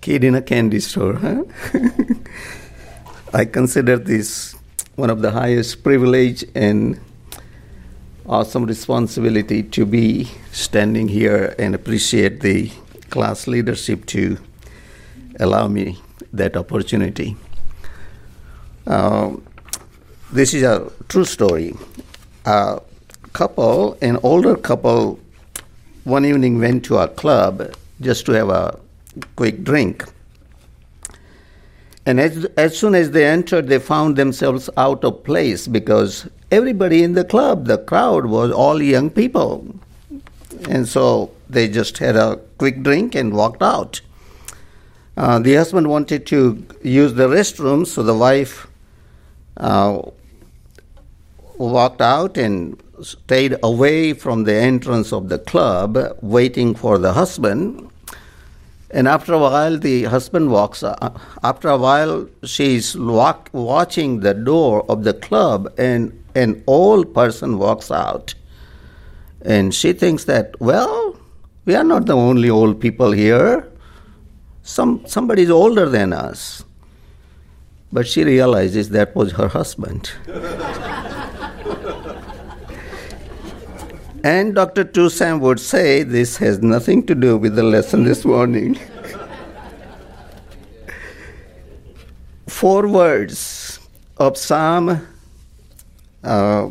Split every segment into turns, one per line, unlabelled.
kid in a candy store, huh? I consider this one of the highest privilege and awesome responsibility to be standing here and appreciate the class leadership to allow me that opportunity. Uh, this is a true story. A couple, an older couple, one evening went to a club just to have a quick drink. And as, as soon as they entered, they found themselves out of place because everybody in the club, the crowd, was all young people. And so they just had a quick drink and walked out. Uh, the husband wanted to use the restroom, so the wife uh, walked out and stayed away from the entrance of the club, waiting for the husband. And after a while, the husband walks. Uh, after a while, she's walk, watching the door of the club, and an old person walks out. And she thinks that, well, we are not the only old people here. Some somebody is older than us. But she realizes that was her husband. And Dr. Tusam would say this has nothing to do with the lesson this morning. Four words of Psalm uh,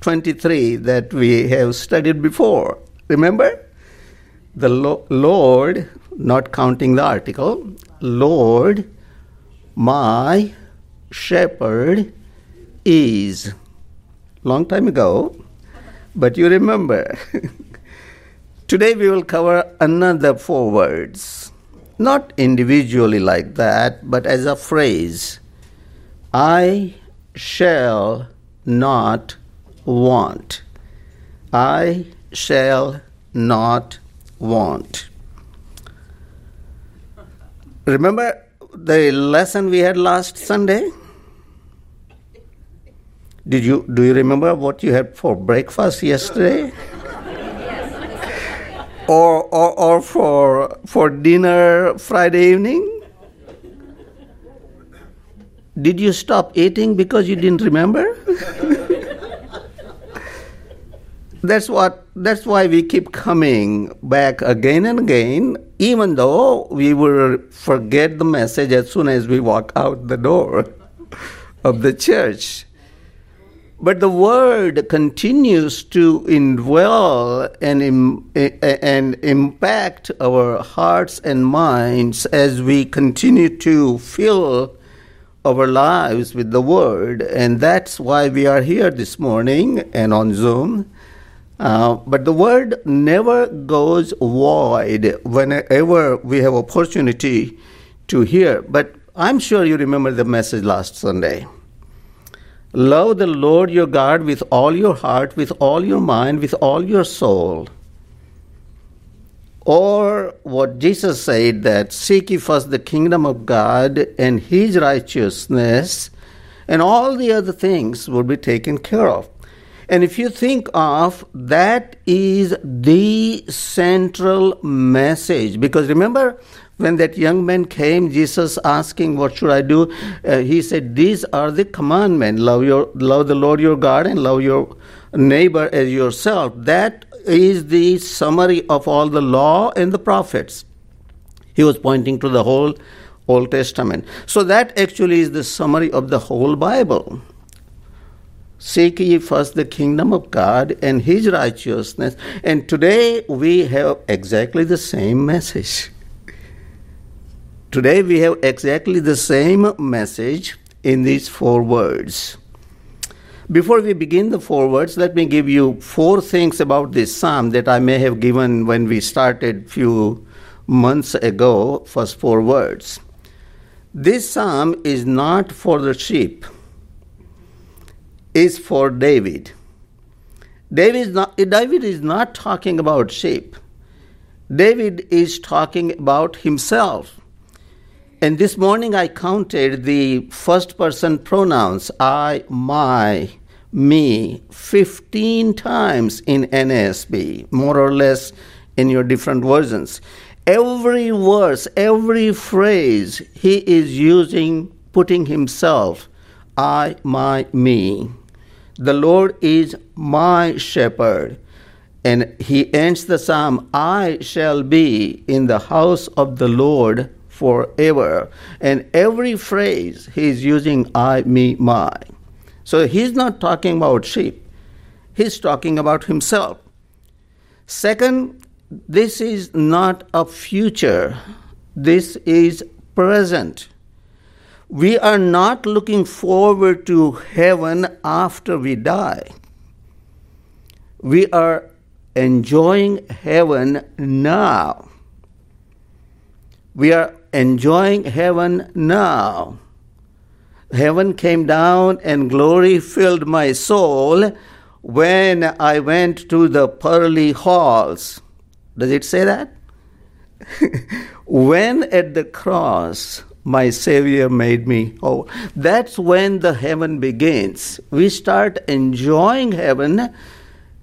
23 that we have studied before. Remember? The lo- Lord, not counting the article, Lord, my shepherd is. Long time ago, but you remember, today we will cover another four words. Not individually like that, but as a phrase. I shall not want. I shall not want. Remember the lesson we had last Sunday? Did you do you remember what you had for breakfast yesterday? or, or, or for, for dinner Friday evening? Did you stop eating because you didn't remember? that's what that's why we keep coming back again and again even though we will forget the message as soon as we walk out the door of the church but the word continues to indwell and, Im- and impact our hearts and minds as we continue to fill our lives with the word. And that's why we are here this morning and on Zoom. Uh, but the word never goes void whenever we have opportunity to hear. But I'm sure you remember the message last Sunday. Love the Lord your God with all your heart, with all your mind, with all your soul. Or what Jesus said that seek ye first the kingdom of God and his righteousness, and all the other things will be taken care of. And if you think of that is the central message, because remember, when that young man came, Jesus asking, What should I do? Uh, he said, These are the commandments love, your, love the Lord your God and love your neighbor as yourself. That is the summary of all the law and the prophets. He was pointing to the whole Old Testament. So that actually is the summary of the whole Bible. Seek ye first the kingdom of God and his righteousness. And today we have exactly the same message. Today we have exactly the same message in these four words. Before we begin the four words, let me give you four things about this psalm that I may have given when we started few months ago, first four words. This psalm is not for the sheep, is for David. David is not, David is not talking about sheep. David is talking about himself. And this morning I counted the first person pronouns I, my, me 15 times in NASB, more or less in your different versions. Every verse, every phrase, he is using, putting himself, I, my, me. The Lord is my shepherd. And he ends the psalm, I shall be in the house of the Lord forever. And every phrase he's using I, me, my. So he's not talking about sheep, he's talking about himself. Second, this is not a future, this is present. We are not looking forward to heaven after we die. We are enjoying heaven now. We are enjoying heaven now. Heaven came down and glory filled my soul when I went to the pearly halls. Does it say that? when at the cross my Savior made me whole. That's when the heaven begins. We start enjoying heaven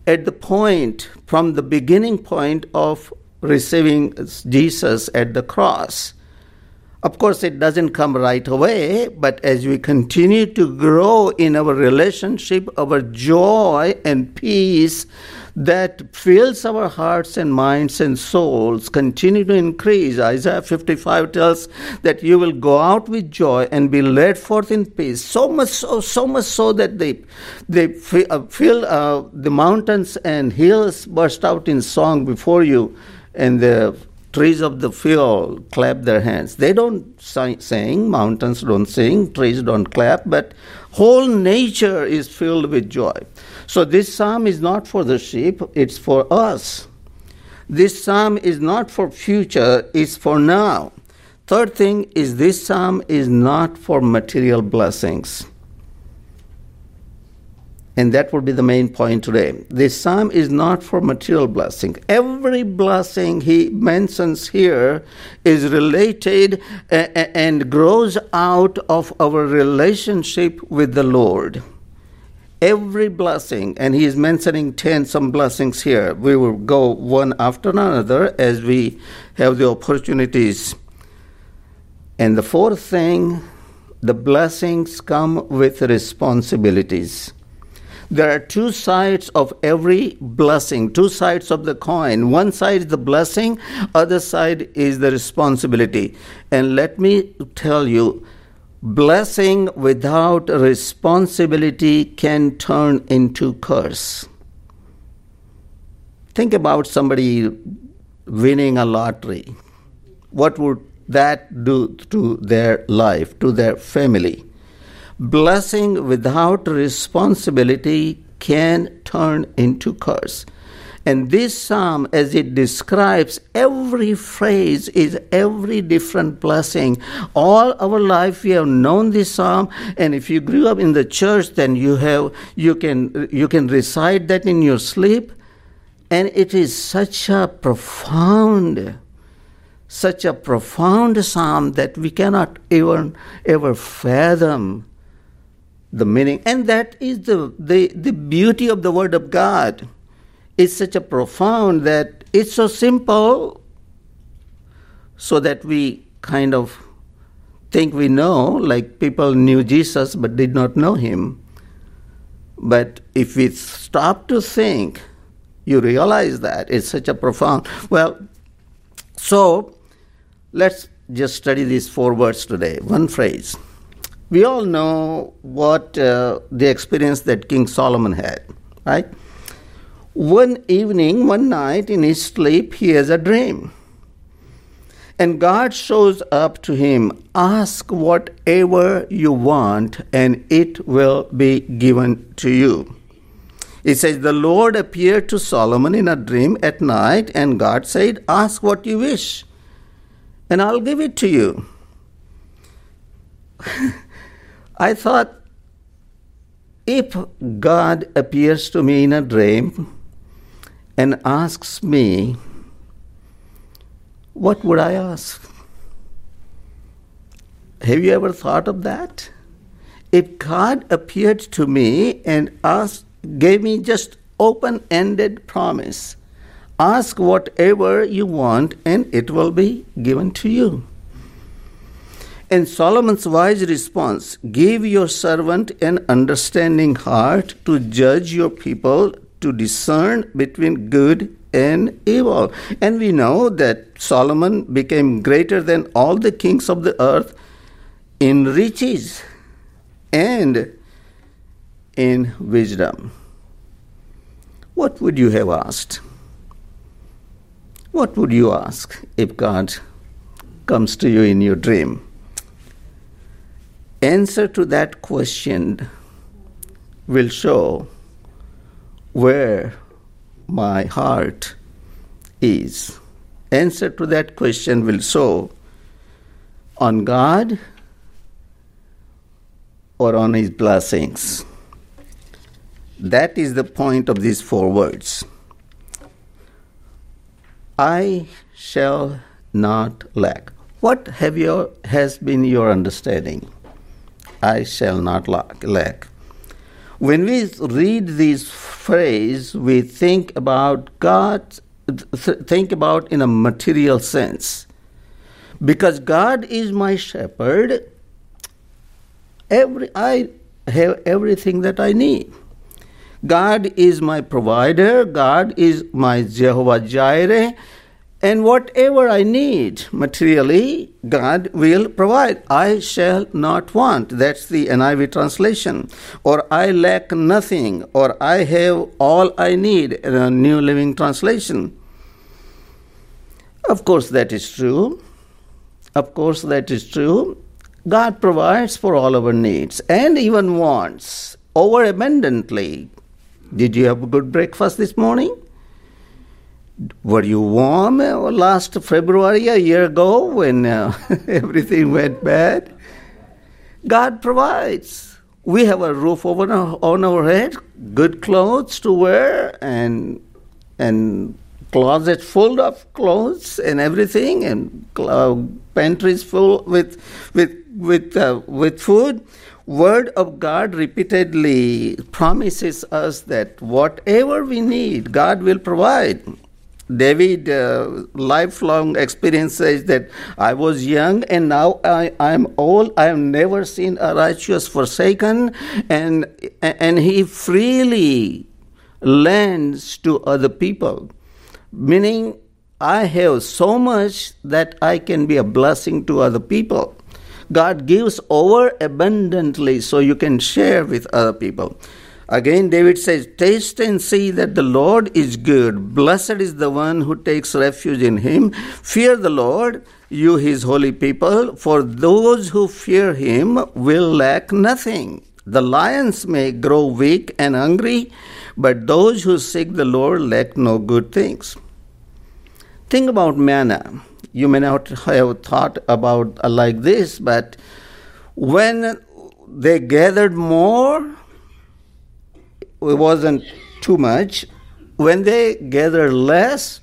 at the point, from the beginning point of receiving Jesus at the cross. Of course, it doesn't come right away, but as we continue to grow in our relationship, our joy and peace that fills our hearts and minds and souls continue to increase. Isaiah 55 tells that you will go out with joy and be led forth in peace. So much so, so much so that they, they uh, feel uh, the mountains and hills burst out in song before you, and the trees of the field clap their hands. They don't sing, mountains don't sing, trees don't clap, but whole nature is filled with joy. So this psalm is not for the sheep, it's for us. This psalm is not for future, it's for now. Third thing is this psalm is not for material blessings. And that will be the main point today. This psalm is not for material blessing. Every blessing he mentions here is related and grows out of our relationship with the Lord. Every blessing, and he is mentioning 10 some blessings here. We will go one after another as we have the opportunities. And the fourth thing, the blessings come with responsibilities there are two sides of every blessing, two sides of the coin. One side is the blessing, other side is the responsibility. And let me tell you, blessing without responsibility can turn into curse. Think about somebody winning a lottery. What would that do to their life, to their family? Blessing without responsibility can turn into curse. And this psalm, as it describes every phrase, is every different blessing. All our life we have known this psalm, and if you grew up in the church, then you have you can you can recite that in your sleep, and it is such a profound, such a profound psalm that we cannot even ever fathom the meaning. And that is the, the, the beauty of the Word of God. It's such a profound that it's so simple so that we kind of think we know, like people knew Jesus but did not know him. But if we stop to think, you realize that it's such a profound. Well, so let's just study these four words today. One phrase. We all know what uh, the experience that King Solomon had, right? One evening, one night in his sleep, he has a dream. And God shows up to him, ask whatever you want, and it will be given to you. It says, The Lord appeared to Solomon in a dream at night, and God said, Ask what you wish, and I'll give it to you. I thought if God appears to me in a dream and asks me, what would I ask? Have you ever thought of that? If God appeared to me and asked, gave me just open ended promise, Ask whatever you want, and it will be given to you. And Solomon's wise response Give your servant an understanding heart to judge your people, to discern between good and evil. And we know that Solomon became greater than all the kings of the earth in riches and in wisdom. What would you have asked? What would you ask if God comes to you in your dream? Answer to that question will show where my heart is. Answer to that question will show on God or on His blessings. That is the point of these four words. I shall not lack. What have your, has been your understanding? I shall not lack. When we read this phrase, we think about God, th- think about in a material sense. Because God is my shepherd, every, I have everything that I need. God is my provider, God is my Jehovah Jireh, and whatever I need materially, God will provide. I shall not want. That's the NIV translation. Or I lack nothing, or I have all I need in a New Living Translation. Of course, that is true. Of course, that is true. God provides for all our needs and even wants overabundantly. Did you have a good breakfast this morning? Were you warm last February, a year ago, when uh, everything went bad? God provides. We have a roof over our, on our head, good clothes to wear, and and closet full of clothes and everything, and uh, pantries full with with with uh, with food word of God repeatedly promises us that whatever we need, God will provide. David, uh, lifelong experience says that I was young and now I am old. I have never seen a righteous forsaken, and and he freely lends to other people, meaning I have so much that I can be a blessing to other people. God gives over abundantly so you can share with other people. Again, David says, Taste and see that the Lord is good. Blessed is the one who takes refuge in him. Fear the Lord, you his holy people, for those who fear him will lack nothing. The lions may grow weak and hungry, but those who seek the Lord lack no good things. Think about manna you may not have thought about like this, but when they gathered more, it wasn't too much. When they gathered less,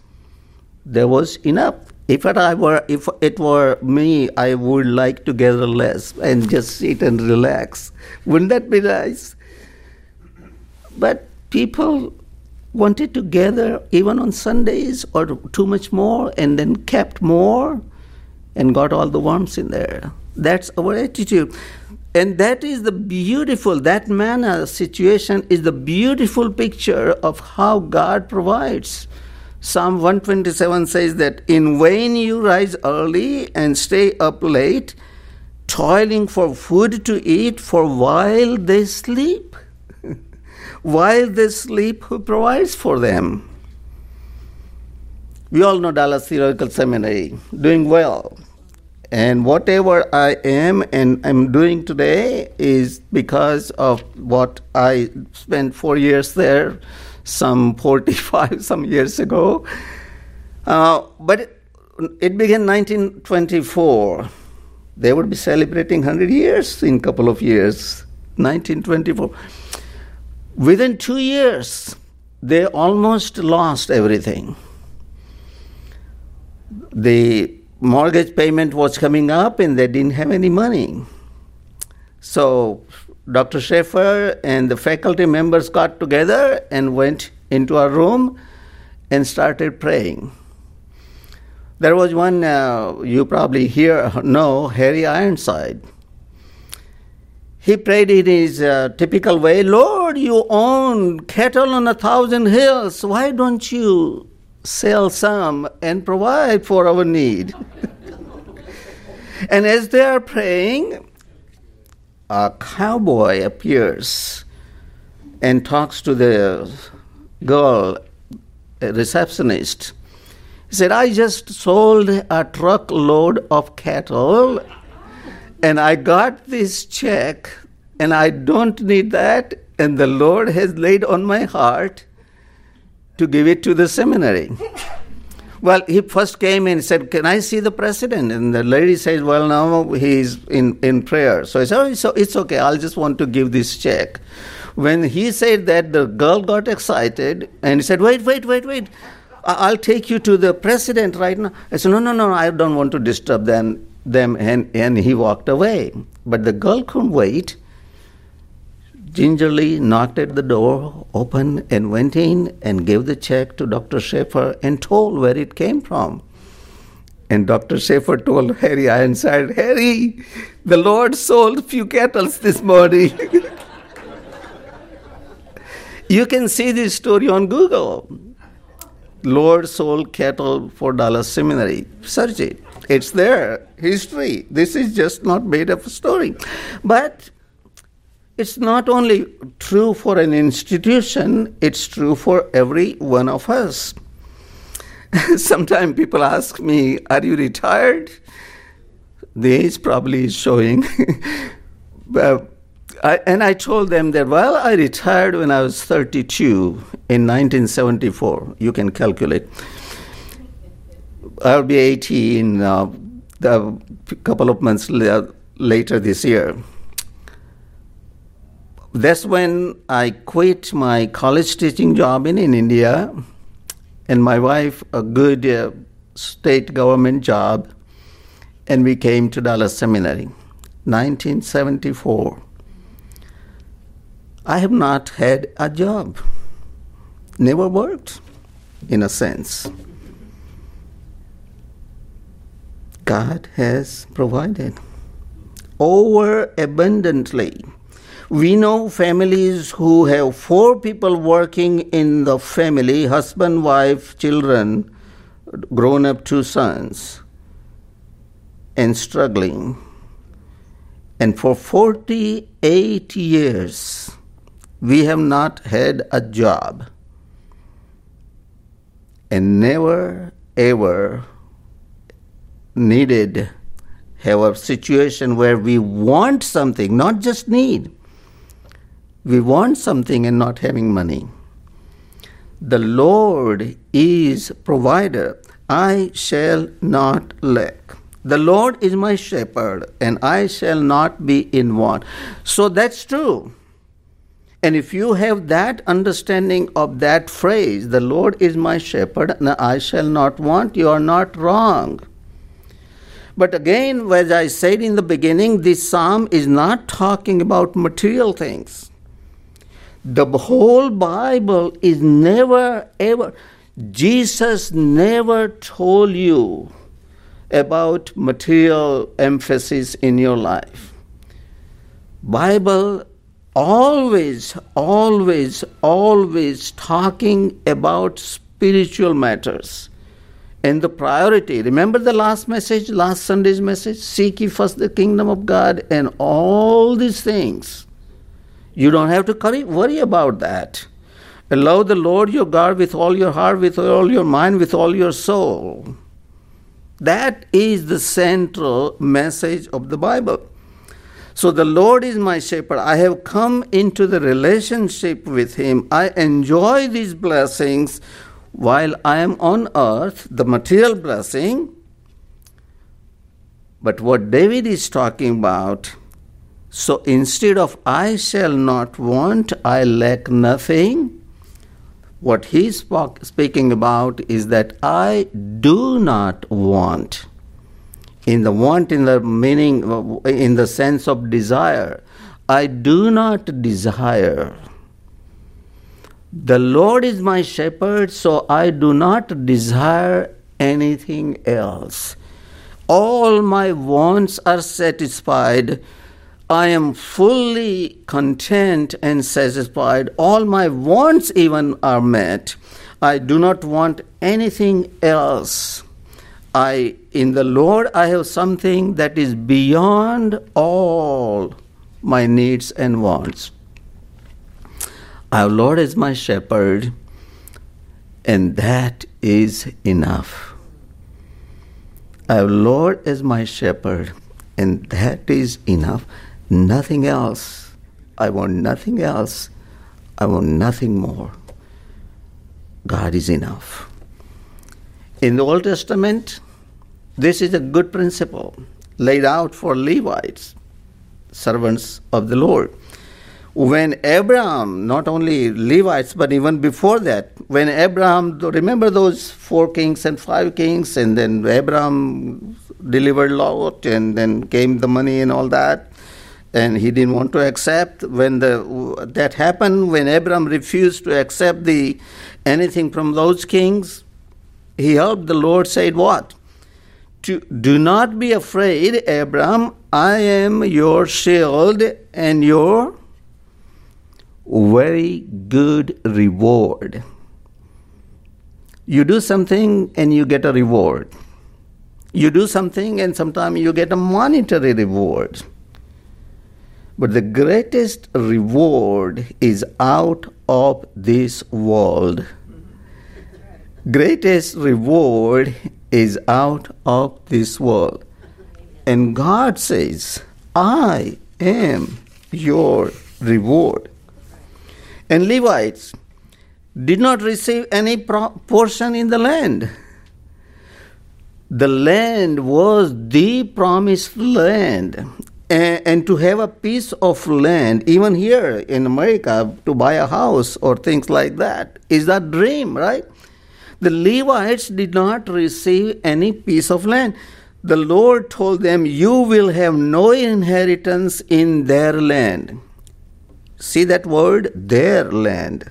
there was enough. If it, I were, if it were me, I would like to gather less and just sit and relax. Wouldn't that be nice? But people wanted to gather even on Sundays or too much more and then kept more and got all the worms in there. That's our attitude. And that is the beautiful, that manna situation is the beautiful picture of how God provides. Psalm 127 says that in vain you rise early and stay up late, toiling for food to eat, for while they sleep while they sleep, who provides for them? We all know Dallas Theological Seminary, doing well. And whatever I am and I'm doing today is because of what I spent four years there, some 45 some years ago. Uh, but it, it began 1924. They would be celebrating 100 years in a couple of years. 1924. Within two years, they almost lost everything. The mortgage payment was coming up and they didn't have any money. So Dr. Chafer and the faculty members got together and went into a room and started praying. There was one uh, you probably hear know Harry Ironside. He prayed in his uh, typical way, Lord, you own cattle on a thousand hills. Why don't you sell some and provide for our need? and as they are praying, a cowboy appears and talks to the girl, receptionist. He said, I just sold a truckload of cattle and I got this check and I don't need that. And the Lord has laid on my heart to give it to the seminary. Well, he first came and said, Can I see the president? And the lady says, Well, now he's in, in prayer. So I said, oh, so it's okay. I'll just want to give this check. When he said that, the girl got excited and he said, Wait, wait, wait, wait. I'll take you to the president right now. I said, No, no, no, I don't want to disturb them. them. And, and he walked away. But the girl couldn't wait gingerly knocked at the door, opened, and went in and gave the check to Dr. Chafer and told where it came from. And Dr. Chafer told Harry Ironside, Harry, the Lord sold few cattle this morning. you can see this story on Google. Lord sold cattle for Dallas Seminary. Search it. It's there. History. This is just not made up a story. But it's not only true for an institution, it's true for every one of us. Sometimes people ask me, Are you retired? The age probably is showing. I, and I told them that, well, I retired when I was 32 in 1974. You can calculate. I'll be 80 in uh, a couple of months later this year that's when I quit my college teaching job in, in India and my wife a good uh, state government job and we came to Dallas Seminary 1974 I have not had a job. Never worked in a sense. God has provided over abundantly we know families who have four people working in the family husband, wife, children, grown up two sons, and struggling. And for 48 years, we have not had a job and never ever needed have a situation where we want something, not just need. We want something and not having money. The Lord is provider. I shall not lack. The Lord is my shepherd, and I shall not be in want. So that's true. And if you have that understanding of that phrase, the Lord is my shepherd, and I shall not want, you are not wrong. But again, as I said in the beginning, this psalm is not talking about material things. The whole Bible is never ever, Jesus never told you about material emphasis in your life. Bible always, always, always talking about spiritual matters and the priority. Remember the last message, last Sunday's message? Seek ye first the kingdom of God and all these things you don't have to worry about that. Allow the Lord your God with all your heart, with all your mind, with all your soul. That is the central message of the Bible. So the Lord is my shepherd. I have come into the relationship with Him. I enjoy these blessings while I am on earth, the material blessing. But what David is talking about so instead of I shall not want, I lack nothing, what he's speaking about is that I do not want. In the want, in the meaning, in the sense of desire, I do not desire. The Lord is my shepherd, so I do not desire anything else. All my wants are satisfied. I am fully content and satisfied. All my wants, even, are met. I do not want anything else. I, in the Lord, I have something that is beyond all my needs and wants. Our Lord is my shepherd, and that is enough. Our Lord is my shepherd, and that is enough. Nothing else. I want nothing else. I want nothing more. God is enough. In the Old Testament, this is a good principle laid out for Levites, servants of the Lord when Abraham, not only Levites, but even before that, when Abraham, remember those four kings and five kings, and then Abraham delivered Lot, and then came the money and all that, and he didn't want to accept. When the that happened, when Abraham refused to accept the anything from those kings, he helped the Lord said, "What? To, do not be afraid, Abraham. I am your shield and your." very good reward. You do something and you get a reward. You do something and sometimes you get a monetary reward. But the greatest reward is out of this world. Greatest reward is out of this world. And God says, I am your reward and Levites did not receive any pro- portion in the land. The land was the promised land. And, and, to have a piece of land, even here in America, to buy a house or things like that, is that dream, right? The Levites did not receive any piece of land. The Lord told them, You will have no inheritance in their land. See that word? Their land.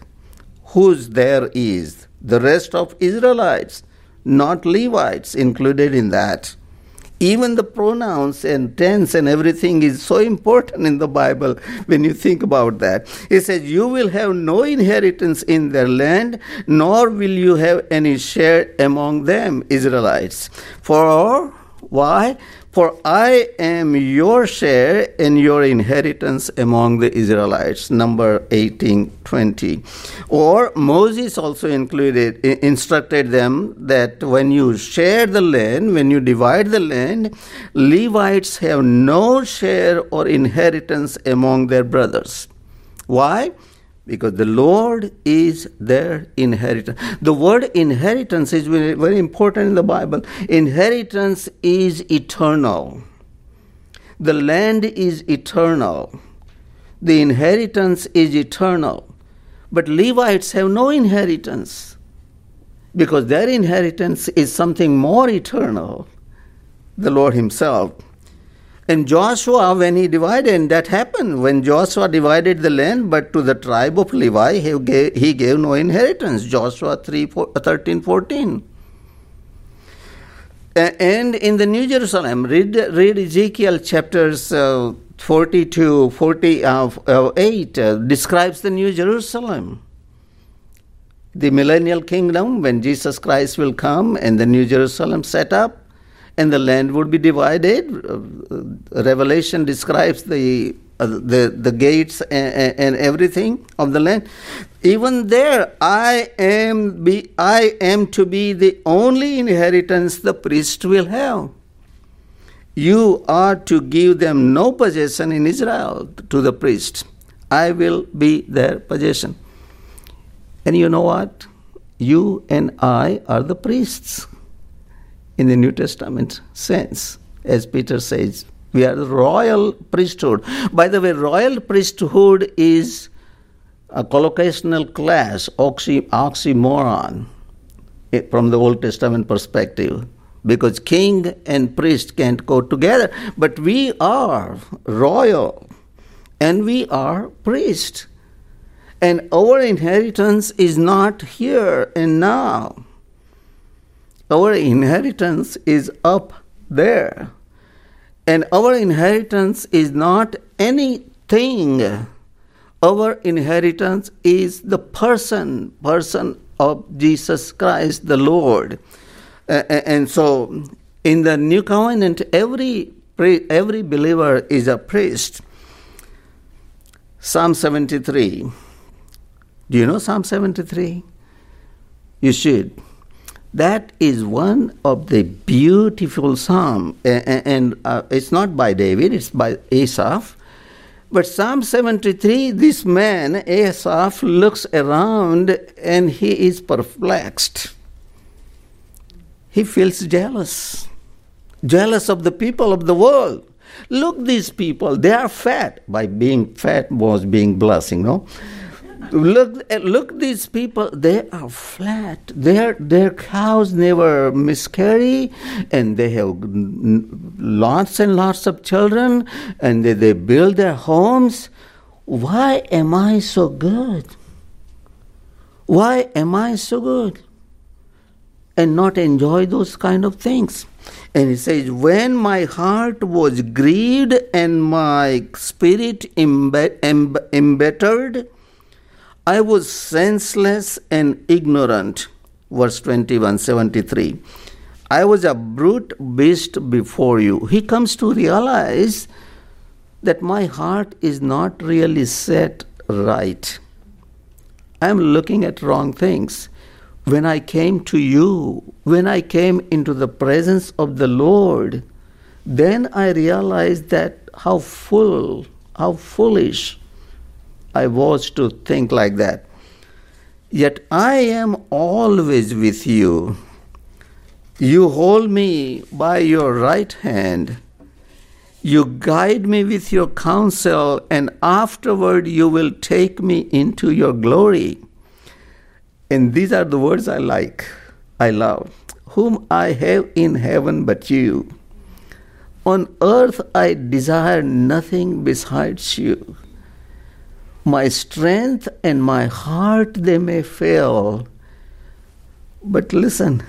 Whose there is? The rest of Israelites, not Levites included in that. Even the pronouns and tense and everything is so important in the Bible when you think about that. He says, You will have no inheritance in their land, nor will you have any share among them, Israelites. For why? For I am your share and your inheritance among the Israelites. Number 18, 20. Or Moses also included, instructed them that when you share the land, when you divide the land, Levites have no share or inheritance among their brothers. Why? Because the Lord is their inheritance. The word inheritance is very, very important in the Bible. Inheritance is eternal. The land is eternal. The inheritance is eternal. But Levites have no inheritance because their inheritance is something more eternal the Lord Himself. And Joshua, when he divided, and that happened when Joshua divided the land, but to the tribe of Levi, he gave, he gave no inheritance. Joshua 3, 4, 13, 14. And in the New Jerusalem, read, read Ezekiel chapters uh, 42, 48 uh, uh, describes the New Jerusalem. The millennial kingdom, when Jesus Christ will come and the New Jerusalem set up and the land would be divided. Uh, Revelation describes the uh, the the gates and, and, everything of the land. Even there, I am be I am to be the only inheritance the priest will have. You are to give them no possession in Israel to the priest. I will be their possession. And you know what? You and I are the priests in the New Testament sense, as Peter says. We are the royal priesthood. By the way, royal priesthood is a collocational class, oxy, oxymoron, eh, from the Old Testament perspective, because king and priest can't go together. But we are royal and we are priest. And our inheritance is not here and now. Our inheritance is up there. And our inheritance is not anything. Our inheritance is the person, person of Jesus Christ the Lord. Uh, and so in the new covenant, every every believer is a priest. Psalm 73. Do you know Psalm 73? You should. That is one of the beautiful psalm, and uh, it's not by David; it's by Asaph. But Psalm 73, this man Asaph looks around and he is perplexed. He feels jealous jealous of the people of the world. Look, these people, they are fat. By being fat was being blessing, no? Look, eh, look, these people, they are flat. Their, their cows never miscarry, and they have lots and lots of children, and they, they build their homes. Why am I so good? Why am I so good? And not enjoy those kind of things. And he says, When my heart was grieved and my spirit embittered, I was senseless and ignorant. Verse 21 73. I was a brute beast before you. He comes to realize that my heart is not really set right. I'm looking at wrong things when I came to you, when I came into the presence of the Lord, then I realized that how full, how foolish I was to think like that. Yet I am always with you. You hold me by your right hand. You guide me with your counsel, and afterward you will take me into your glory. And these are the words I like, I love. Whom I have in heaven but you. On earth I desire nothing besides you. My strength and my heart they may fail. But listen,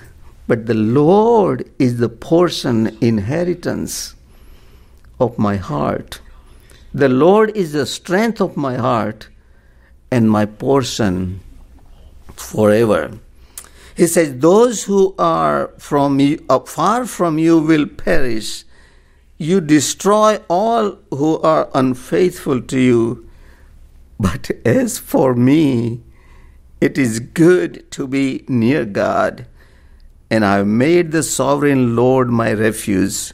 but the Lord is the portion, inheritance of my heart. The Lord is the strength of my heart and my portion forever. He says, Those who are from you, uh, far from you will perish. You destroy all who are unfaithful to you. But as for me, it is good to be near God, and I have made the sovereign Lord my refuge,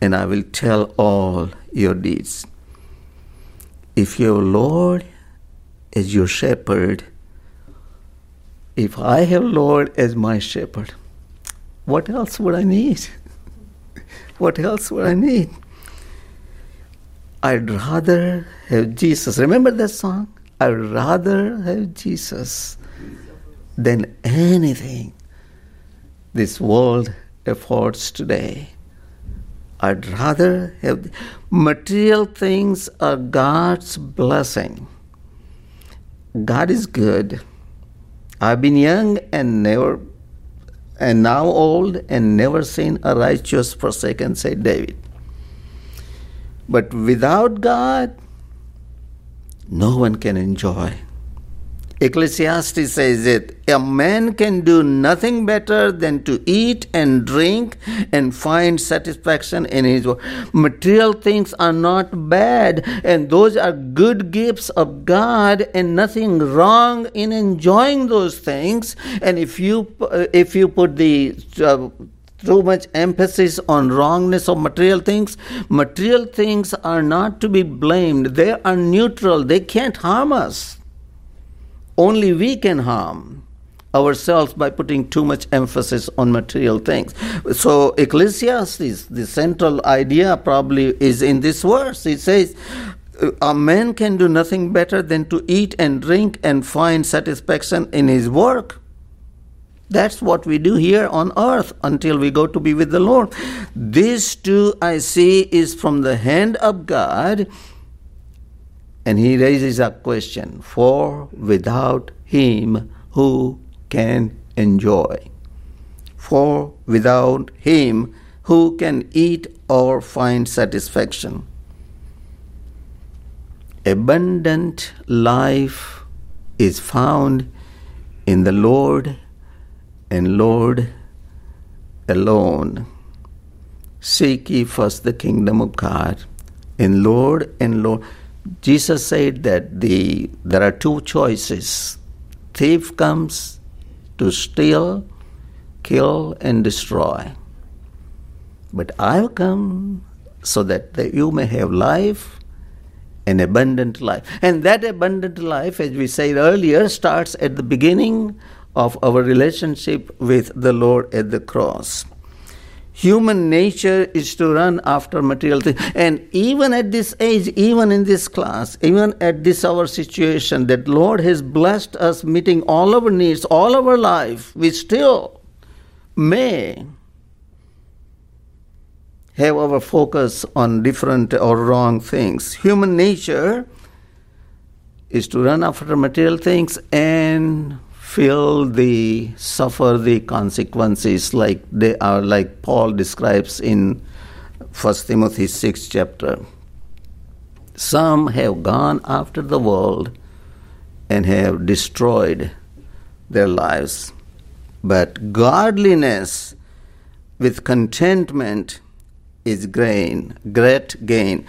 and I will tell all your deeds. If your Lord is your shepherd, if I have Lord as my shepherd, what else would I need? what else would I need? I'd rather have Jesus. Remember that song? I'd rather have Jesus than anything this world affords today. I'd rather have material things are God's blessing. God is good. I've been young and never, and now old and never seen a righteous forsaken, said David. But without God, no one can enjoy Ecclesiastes says it a man can do nothing better than to eat and drink and find satisfaction in his work. Material things are not bad, and those are good gifts of God, and nothing wrong in enjoying those things. And if you uh, if you put the uh, too much emphasis on wrongness of material things. Material things are not to be blamed. They are neutral. They can't harm us. Only we can harm ourselves by putting too much emphasis on material things. So, Ecclesiastes, the central idea probably is in this verse. It says, A man can do nothing better than to eat and drink and find satisfaction in his work. That's what we do here on earth until we go to be with the Lord. This too, I see, is from the hand of God And he raises a question For without him, who can enjoy? For without him, who can eat or find satisfaction? Abundant life is found in the Lord and Lord alone. Seek ye first the kingdom of God. And Lord and Lord, Jesus said that the there are two choices. Thief comes to steal, kill, and destroy. But I have come so that you may have life, an abundant life. And that abundant life, as we said earlier, starts at the beginning of our relationship with the Lord at the cross. Human nature is to run after material things. And even at this age, even in this class, even at this our situation, that Lord has blessed us meeting all our needs, all our life, we still may have our focus on different or wrong things. Human nature is to run after material things and feel the suffer the consequences like they are like Paul describes in First Timothy six chapter. Some have gone after the world and have destroyed their lives. But godliness with contentment is gain, great gain.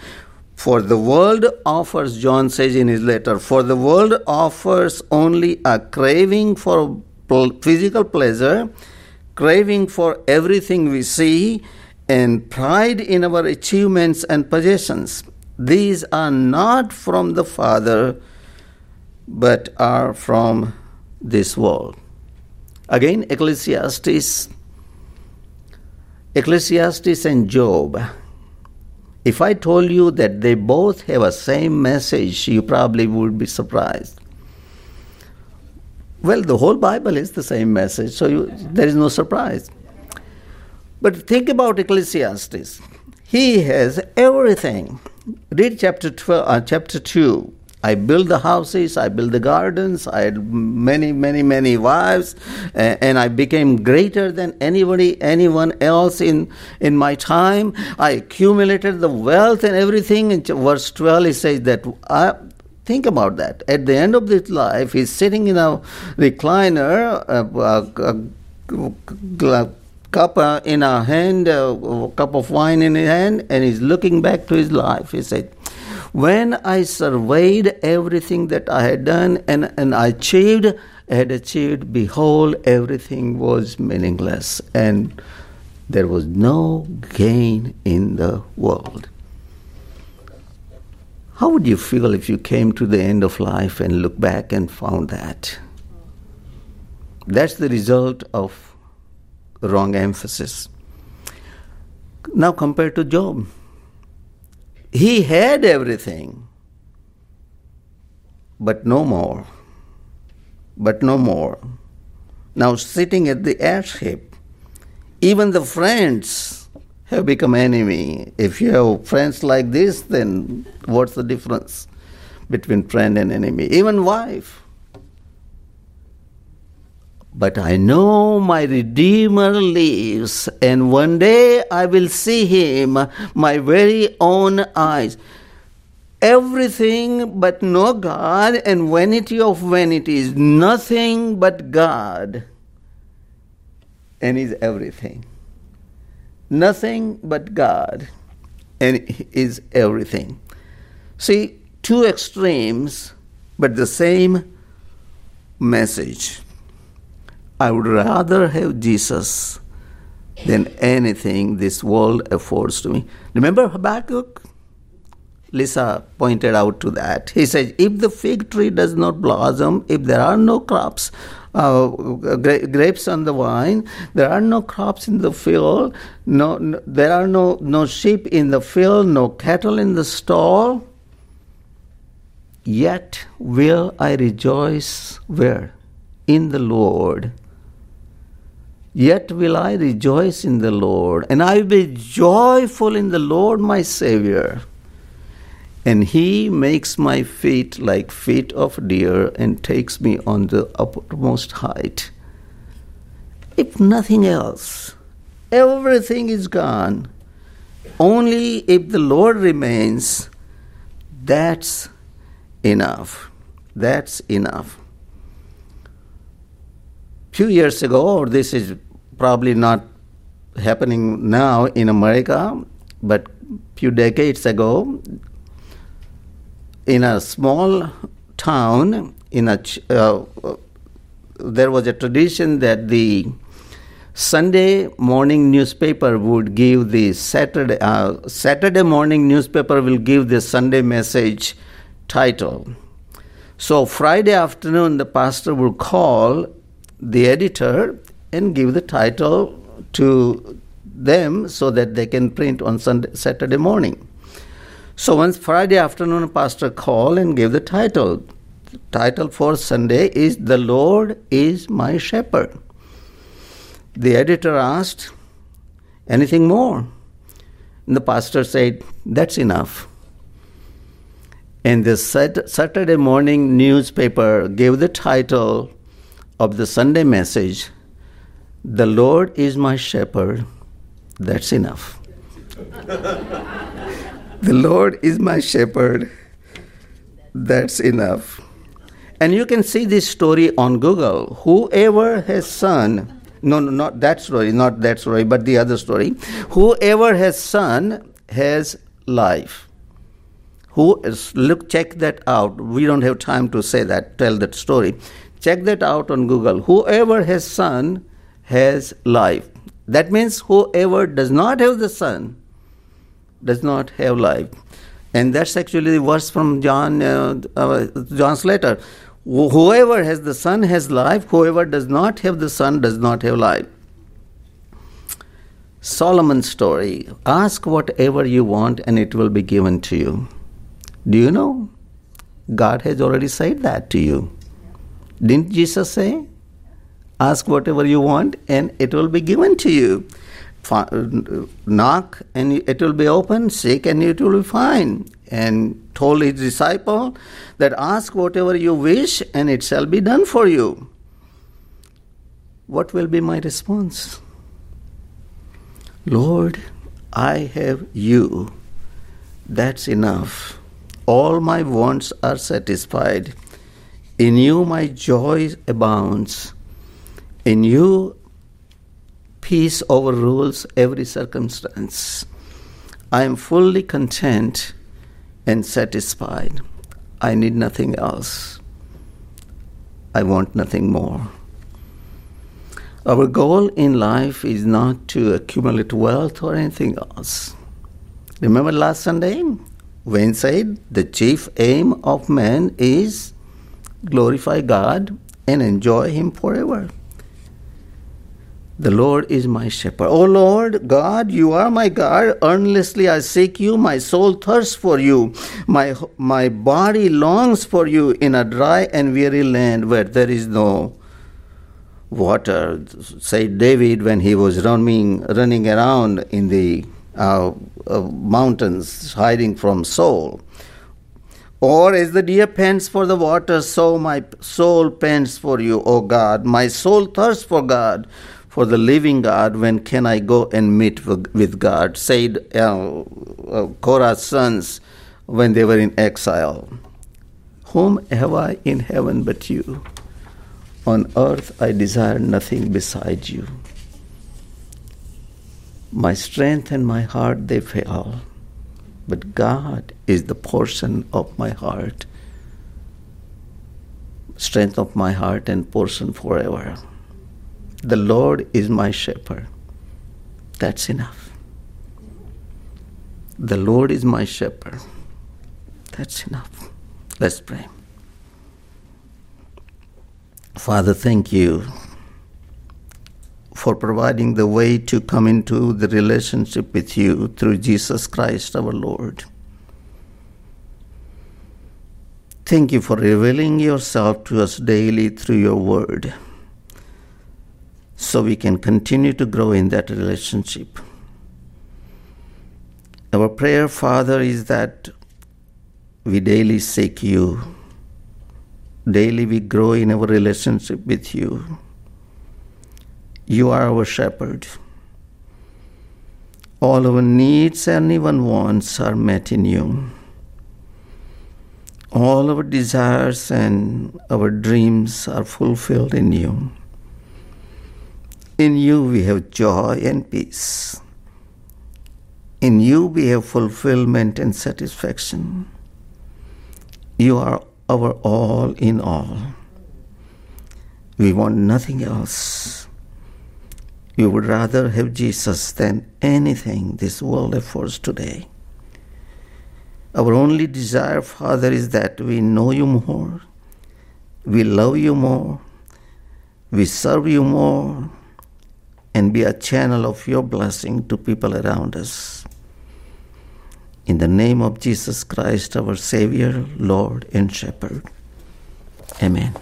For the world offers, John says in his letter, for the world offers only a craving for physical pleasure, craving for everything we see, and pride in our achievements and possessions. These are not from the Father, but are from this world. Again, Ecclesiastes, Ecclesiastes and Job if I told you that they both have a same message, you probably would be surprised. Well, the whole Bible is the same message, so you, there is no surprise. But think about Ecclesiastes. He has everything. Read chapter 12, uh, chapter 2. I built the houses, I built the gardens, I had many, many, many wives, uh, and I became greater than anybody, anyone else in, in my time. I accumulated the wealth and everything. In verse 12, he says that I, Think about that. At the end of his life, he's sitting in a recliner, a, a, a cup uh, in a hand, a cup of wine in his hand, and he's looking back to his life. He said, when I surveyed everything that I had done and, and I achieved, had achieved, behold, everything was meaningless and there was no gain in the world. How would you feel if you came to the end of life and look back and found that? That's the result of wrong emphasis. Now, compared to Job. He had everything, but no more. But no more. Now, sitting at the ash heap, even the friends have become enemy. If you have friends like this, then what's the difference between friend and enemy? Even wife. But I know my Redeemer lives, and one day I will see him, my very own eyes. Everything but no God, and vanity of vanities, nothing but God. And is everything. Nothing but God, and is everything. See, two extremes, but the same message. I would rather have Jesus than anything this world affords to me. Remember Habakkuk? Lisa pointed out to that. He said, If the fig tree does not blossom, if there are no crops, uh, gra- grapes on the vine, there are no crops in the field, no, no, there are no, no sheep in the field, no cattle in the stall, yet will I rejoice where? In the Lord Yet will I rejoice in the Lord, and I will be joyful in the Lord my Savior. And he makes my feet like feet of deer and takes me on the uppermost height. If nothing else, everything is gone. Only if the Lord remains, that's enough. That's enough. Few years ago, or this is probably not happening now in America, but few decades ago, in a small town, in a uh, there was a tradition that the Sunday morning newspaper would give the Saturday uh, Saturday morning newspaper will give the Sunday message title. So Friday afternoon the pastor would call the editor and give the title to them so that they can print on Sunday, Saturday morning. So once Friday afternoon a pastor called and gave the title. The title for Sunday is The Lord is my shepherd. The editor asked, Anything more? And the pastor said, That's enough. And the Saturday morning newspaper gave the title of the Sunday message, The Lord is my shepherd. That's enough. the Lord is my shepherd. That's enough. And you can see this story on Google. Whoever has son, no, no, not that story, not that story, but the other story. Whoever has son has life. Who is, look, check that out. We don't have time to say that, tell that story. Check that out on Google. Whoever has son has life. That means whoever does not have the son does not have life. And that's actually the verse from John, uh, uh, John's letter. Whoever has the Son has life, whoever does not have the Son does not have life. Solomon's story ask whatever you want and it will be given to you. Do you know? God has already said that to you. Didn't Jesus say? Ask whatever you want and it will be given to you. Knock and it will be open, seek and it will be. And told his disciple that ask whatever you wish and it shall be done for you. What will be my response? Lord, I have you. That's enough. All my wants are satisfied. In you my joy abounds. In you peace overrules every circumstance. I am fully content and satisfied. I need nothing else. I want nothing more. Our goal in life is not to accumulate wealth or anything else. Remember last Sunday? Wayne said the chief aim of man is glorify God and enjoy Him forever. The Lord is my shepherd. O Lord God, you are my God. Earnestly I seek you. My soul thirsts for you. My, my body longs for you in a dry and weary land where there is no water. Said David when he was running, running around in the uh, uh, mountains, hiding from Saul. Or as the deer pants for the water, so my soul pants for you, O God. My soul thirsts for God for the living God, when can I go and meet with God? Said uh, uh, Korah's sons when they were in exile. Whom have I in heaven but you? On earth I desire nothing beside you. My strength and my heart they fail, but God is the portion of my heart, strength of my heart and portion forever. The Lord is my shepherd. That's enough. The Lord is my shepherd. That's enough. Let's pray. Father, thank you for providing the way to come into the relationship with you through Jesus Christ our Lord. Thank you for revealing yourself to us daily through your word so we can continue to grow in that relationship. Our prayer, Father, is that we daily seek you. Daily we grow in our relationship with you. You are our shepherd. All our needs and even wants are met in you. All our desires and our dreams are fulfilled in you. In you we have joy and peace. In you we have fulfillment and satisfaction. You are our all in all. We want nothing else. We would rather have Jesus than anything this world affords today. Our only desire, Father, is that we know you more, we love you more, we serve you more, and be a channel of your blessing to people around us. In the name of Jesus Christ, our Savior, Lord, and Shepherd. Amen.